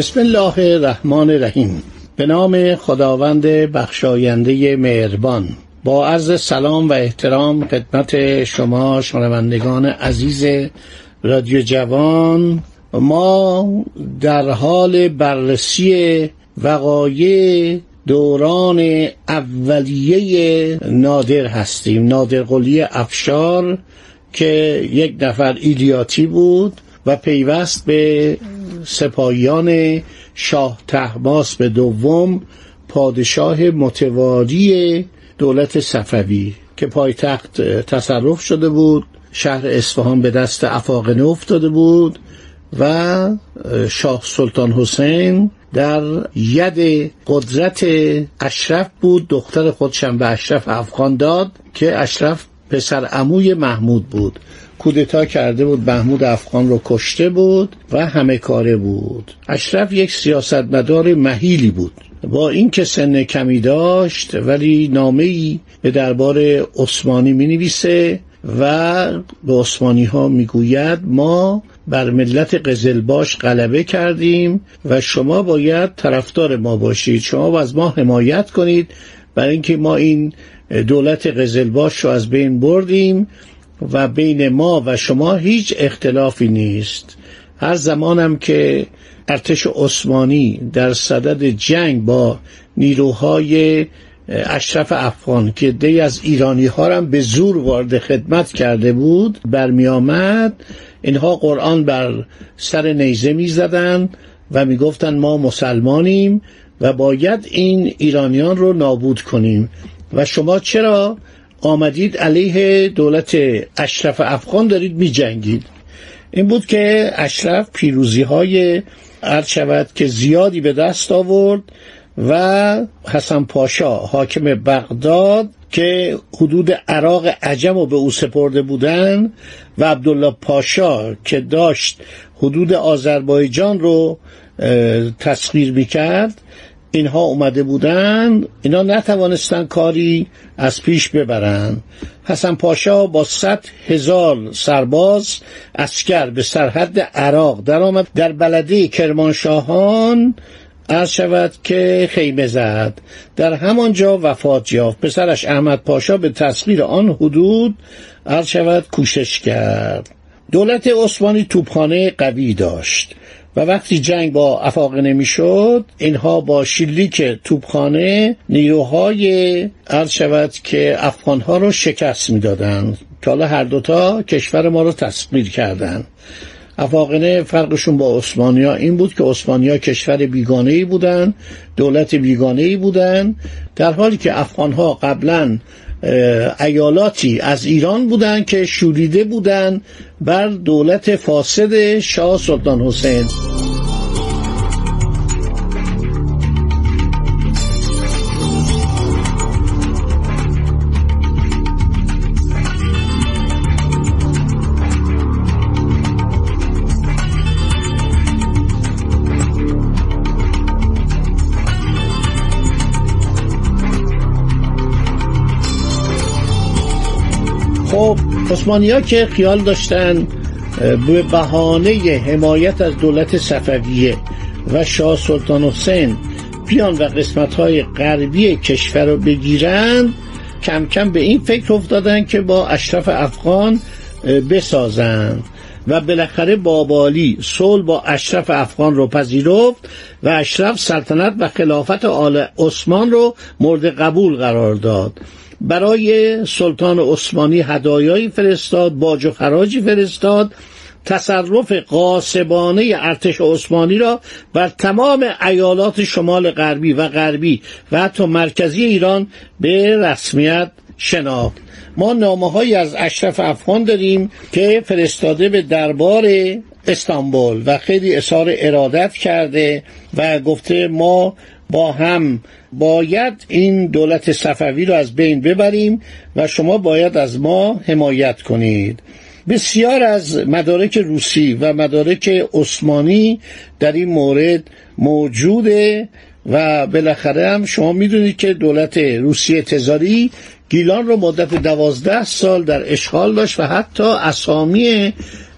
بسم الله الرحمن الرحیم. به نام خداوند بخشاینده مهربان. با عرض سلام و احترام خدمت شما شنوندگان عزیز رادیو جوان. ما در حال بررسی وقایع دوران اولیه نادر هستیم. نادر قلی افشار که یک نفر ایلیاتی بود و پیوست به سپاهیان شاه تحماس به دوم پادشاه متوالی دولت صفوی که پایتخت تصرف شده بود شهر اصفهان به دست افاقنه افتاده بود و شاه سلطان حسین در ید قدرت اشرف بود. دختر خودشم به اشرف افغان داد که اشرف پسر عموی محمود بود. کودتا کرده بود محمود افغان رو کشته بود و همه کاره بود. اشرف یک سیاستمدار مهیلی بود. با اینکه سن کمی داشت ولی نامه ای به دربار عثمانی می نویسه و به عثمانی ها می گوید ما بر ملت قزلباش غلبه کردیم و شما باید طرفدار ما باشید. شما از ما حمایت کنید. برای اینکه ما این دولت قزلباش رو از بین بردیم. و بین ما و شما هیچ اختلافی نیست. هر زمانم که ارتش عثمانی در صدد جنگ با نیروهای اشرف افغان که دی از ایرانی ها هم به زور وارد خدمت کرده بود برمی آمد اینها قرآن بر سر نیزه می زدن و می گفتن ما مسلمانیم و باید این ایرانیان رو نابود کنیم. و شما چرا آمدید علیه دولت اشرف افغان دارید می جنگید این بود که اشرف پیروزی های شود که زیادی به دست آورد و حسن پاشا حاکم بغداد که حدود عراق عجم رو به او سپرده بودن و عبدالله پاشا که داشت حدود آذربایجان رو تسخیر می‌کرد اینها اومده بودن اینا نتوانستن کاری از پیش ببرن. حسن پاشا با صد هزار سرباز اسکر به سرحد عراق درآمد. در بلده کرمانشاهان عرض شود که خیمه زد. در همانجا وفات یافت. پسرش احمد پاشا به تصویر آن حدود عرض شود کوشش کرد. دولت عثمانی توپخانه قوی داشت. و وقتی جنگ با افاقه نمی‌شد اینها با شلیک توپخانه نیروهای عرض شود که افغانها رو شکست می‌دادند. که حالا هر دوتا کشور ما رو تسخیر کردند. افاقنه فرقشون با عثمانیا این بود که عثمانیا کشور بیگانه ای بودن دولت بیگانه ای بودن در حالی که افغانها قبلا ایالاتی از ایران بودند که شوریده بودند بر دولت فاسد شاه سلطان حسین. عثمانی که خیال داشتن به بهانه حمایت از دولت صفویه و شاه سلطان حسین بیان و قسمت های غربی کشور رو بگیرن کم کم به این فکر افتادن که با اشرف افغان بسازند و بالاخره بابالی صلح با اشرف افغان رو پذیرفت و اشرف سلطنت و خلافت آل عثمان رو مورد قبول قرار داد. برای سلطان عثمانی هدایایی فرستاد باج و خراجی فرستاد. تصرف قاسبانه ارتش عثمانی را بر تمام ایالات شمال غربی و غربی و حتی مرکزی ایران به رسمیت شناخت. ما نامه های از اشرف افغان داریم که فرستاده به دربار استانبول و خیلی اظهار ارادت کرده و گفته ما با هم باید این دولت صفوی رو از بین ببریم و شما باید از ما حمایت کنید. بسیار از مدارک روسی و مدارک عثمانی در این مورد موجوده و بالاخره هم شما می‌دونید که دولت روسیه تزاری گیلان رو مدت دوازده سال در اشغال داشت و حتی اسامی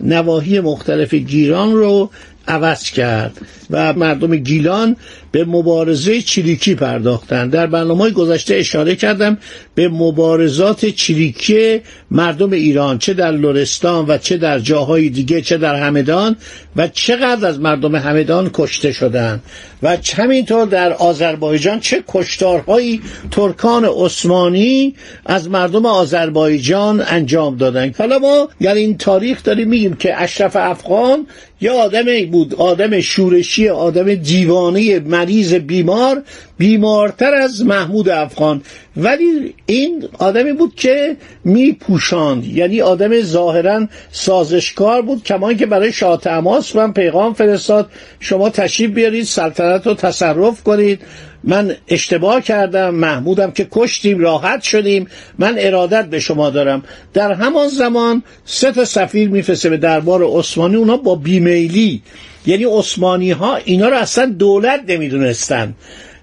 نواحی مختلف گیران رو عوض کرد و مردم گیلان به مبارزه چریکی پرداختند در برنامه گذشته اشاره کردم به مبارزات چریکی مردم ایران چه در لرستان و چه در جاهای دیگه چه در همدان و چقدر از مردم همدان کشته شدند و همینطور در آذربایجان چه کشتارهایی ترکان عثمانی از مردم آذربایجان انجام دادند حالا ما در این تاریخ داریم میگیم که اشرف افغان یا آدمی بود آدم شورشی آدم دیوانه مریض بیمار بیمارتر از محمود افغان. ولی این آدمی بود که میپوشاند. یعنی آدم ظاهرا سازشکار بود کمان که برای شاه تماس من پیغام فرستاد. شما تشریف بیارید سلطنت رو تصرف کنید. من اشتباه کردم محمودم که کشتیم راحت شدیم من ارادت به شما دارم. در همان زمان سه تا سفیر میفرسته به دربار عثمانی اونا با بیمیلی یعنی عثمانی ها اینا رو اصلا دولت نمی‌دونستن.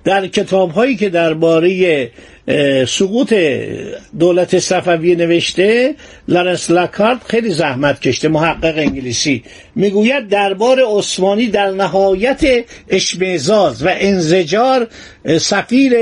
در کتاب هایی که درباره سقوط دولت صفوی نوشته لارنس لاکارت خیلی زحمت کشته محقق انگلیسی. می‌گوید دربار عثمانی در نهایت اشمعزاز و انزجار سفیر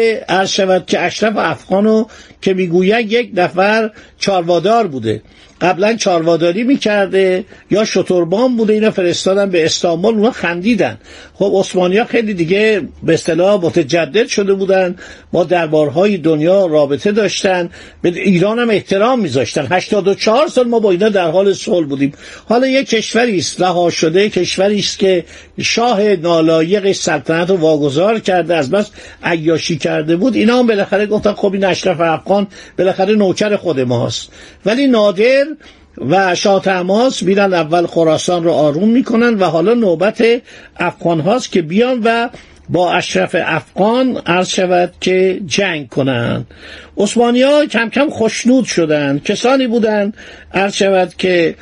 شود که اشرف افغانو که می‌گوید یک نفر چاروادار بوده. قبلا چارواداری می‌کرده یا شتربان بوده اینا فرستادن به استانبول اونا خندیدن. خب عثمانی خیلی دیگه به اصطلاح متجدد شده بودن با دربارهای دنیا رابطه داشتن. به ایران هم احترام میذاشتن. 84 سال ما با اینا در حال صلح بودیم. حالا یک کشوری است رها شده کشوری است که شاه نالایق سلطنت رو واگذار کرده از بس عیاشی کرده بود. اینا هم بالاخره گفتن خب این اشرف افغان بالاخره نوکر خود ماست. ولی نادر و شاه تماس میرن اول خراسان رو آروم می‌کنن و حالا نوبت افغان هاست که بیان و با اشرف افغان عرض شود که جنگ کنند عثمانی ها کم کم خوشنود شدند کسانی بودند عرض شود که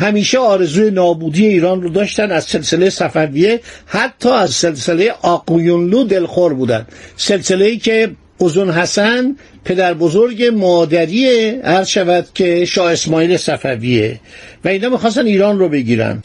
همیشه آرزوی نابودی ایران رو داشتن از سلسله صفویه حتی از سلسله آقویونلو دلخور بودند سلسله ای که ازون حسن پدر بزرگ مادری عرض شود که شاه اسماعیل صفویه و اینا می‌خواستن ایران رو بگیرن.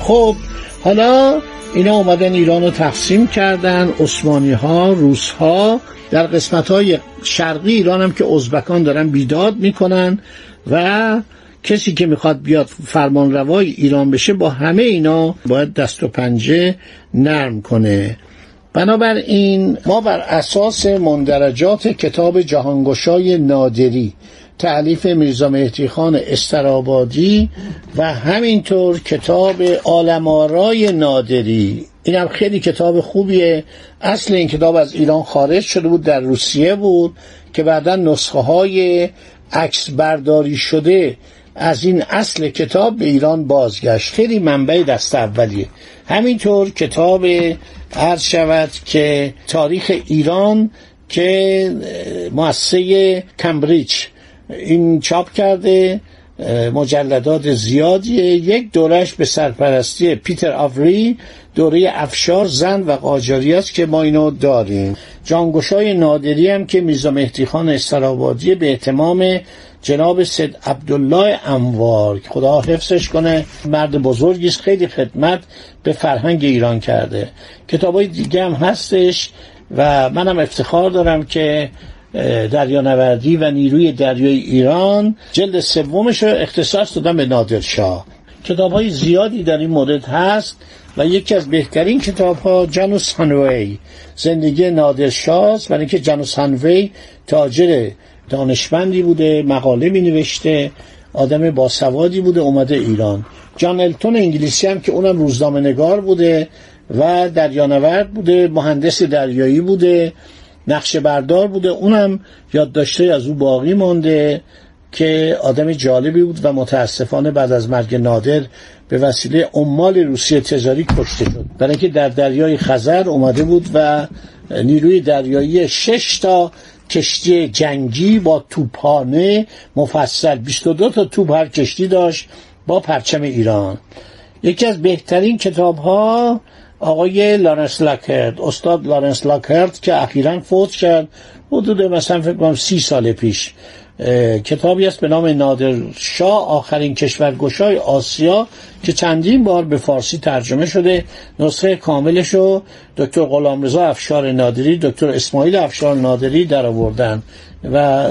خب حالا اینا اومدن ایران رو تقسیم کردن عثمانی ها روس ها در قسمت های شرقی ایران هم که ازبکان دارن بیداد می‌کنن و کسی که می‌خواد بیاد فرمان روای ایران بشه با همه اینا باید دست و پنجه نرم کنه. بنابراین ما بر اساس مندرجات کتاب جهانگشای نادری تعلیف میرزا مهدی خان استرابادی و همینطور کتاب آلمارای نادری. این هم خیلی کتاب خوبیه. اصل این کتاب از ایران خارج شده بود در روسیه بود که بعدا نسخه های عکس برداری شده از این اصل کتاب به ایران بازگشت. خیلی منبع دست اولیه. همینطور کتاب عرض شود که تاریخ ایران که مؤسسه کمبریج این چاپ کرده مجلدات زیادیه یک دورش به سرپرستی پیتر آوری دوره افشار زن و قاجاری است که ما اینو داریم. جانگوشای نادری هم که میرزا مهدی خان استرابادی به احتمام جناب سید عبدالله انوار خدا حفظش کنه مرد بزرگی است خیلی خدمت به فرهنگ ایران کرده. کتابای دیگه هم هستش و منم افتخار دارم که دریانوردی و نیروی دریای ایران. جلد سومش رو اختصاص دادم به نادرشاه کتاب های زیادی در این مورد هست و یکی از بهترین کتاب ها جانوس هانوی زندگی نادرشاه است برای اینکه جانوس هانوی تاجر دانشمندی بوده مقاله می نوشته آدم باسوادی بوده اومده ایران. جان التون انگلیسی هم که اونم روزنامه نگار بوده و دریانورد بوده مهندس دریایی بوده. نقشه بردار بوده. اونم یادداشته از او باقی مانده که آدم جالبی بود و متاسفانه بعد از مرگ نادر به وسیله عمال روسیه تجاری کشته شد. برای اینکه در دریای خزر اومده بود و نیروی دریایی شش تا کشتی جنگی با توپانه مفصل 22 تا توپ هر کشتی داشت با پرچم ایران. یکی از بهترین کتاب ها آقای لارنس لاکرد استاد لارنس لاکرد که اخیرا فوت کرد حدود مثلا فکر کنم سی سال پیش. کتابی است به نام نادر شاه آخرین کشورگشای آسیا که چندین بار به فارسی ترجمه شده. نسخه کاملش رو دکتر غلامرضا افشار نادری دکتر اسماعیل افشار نادری در آوردن و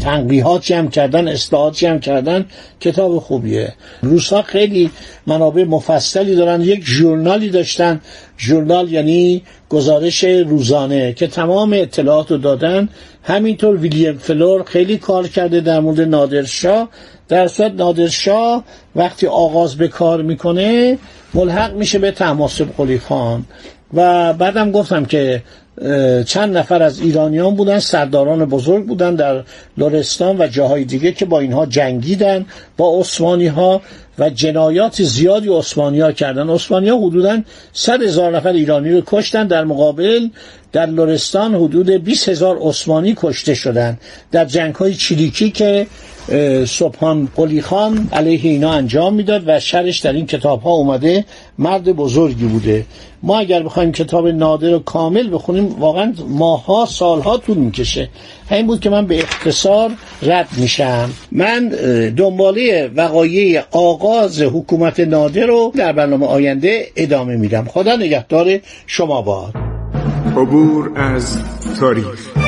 تنقیحات هم کردن اصلاحات هم کردن. کتاب خوبیه. روسا خیلی منابع مفصلی دارن. یک ژورنالی داشتن. ژورنال یعنی گزارش روزانه که تمام اطلاعات رو دادن. همینطور ویلیام فلور خیلی کار کرده در مورد نادرشاه در صورت نادرشاه وقتی آغاز به کار می‌کنه ملحق میشه به تماسب قلی خان. و بعدم گفتم که چند نفر از ایرانیان بودن سرداران بزرگ بودن در لرستان و جاهای دیگه که با اینها جنگیدن با عثمانی ها و جنایات زیادی عثمانی ها کردن. عثمانی ها حدودا صد هزار نفر ایرانی رو کشتن. در مقابل در لرستان حدود 20 هزار عثمانی کشته شدن. در جنگ های چریکی که صبحان قلی خان علیه اینا انجام می‌داد و شرش در این کتاب ها اومده مرد بزرگی بوده. ما اگر بخوایم کتاب نادر رو کامل بخونیم واقعا ماها سالها طول می‌کشه. همین بود که من به اختصار رد میشم. من دنباله وقایع آغاز حکومت نادر رو در برنامه آینده ادامه میدم. خدا نگهدار شما باد. عبور از تاریخ.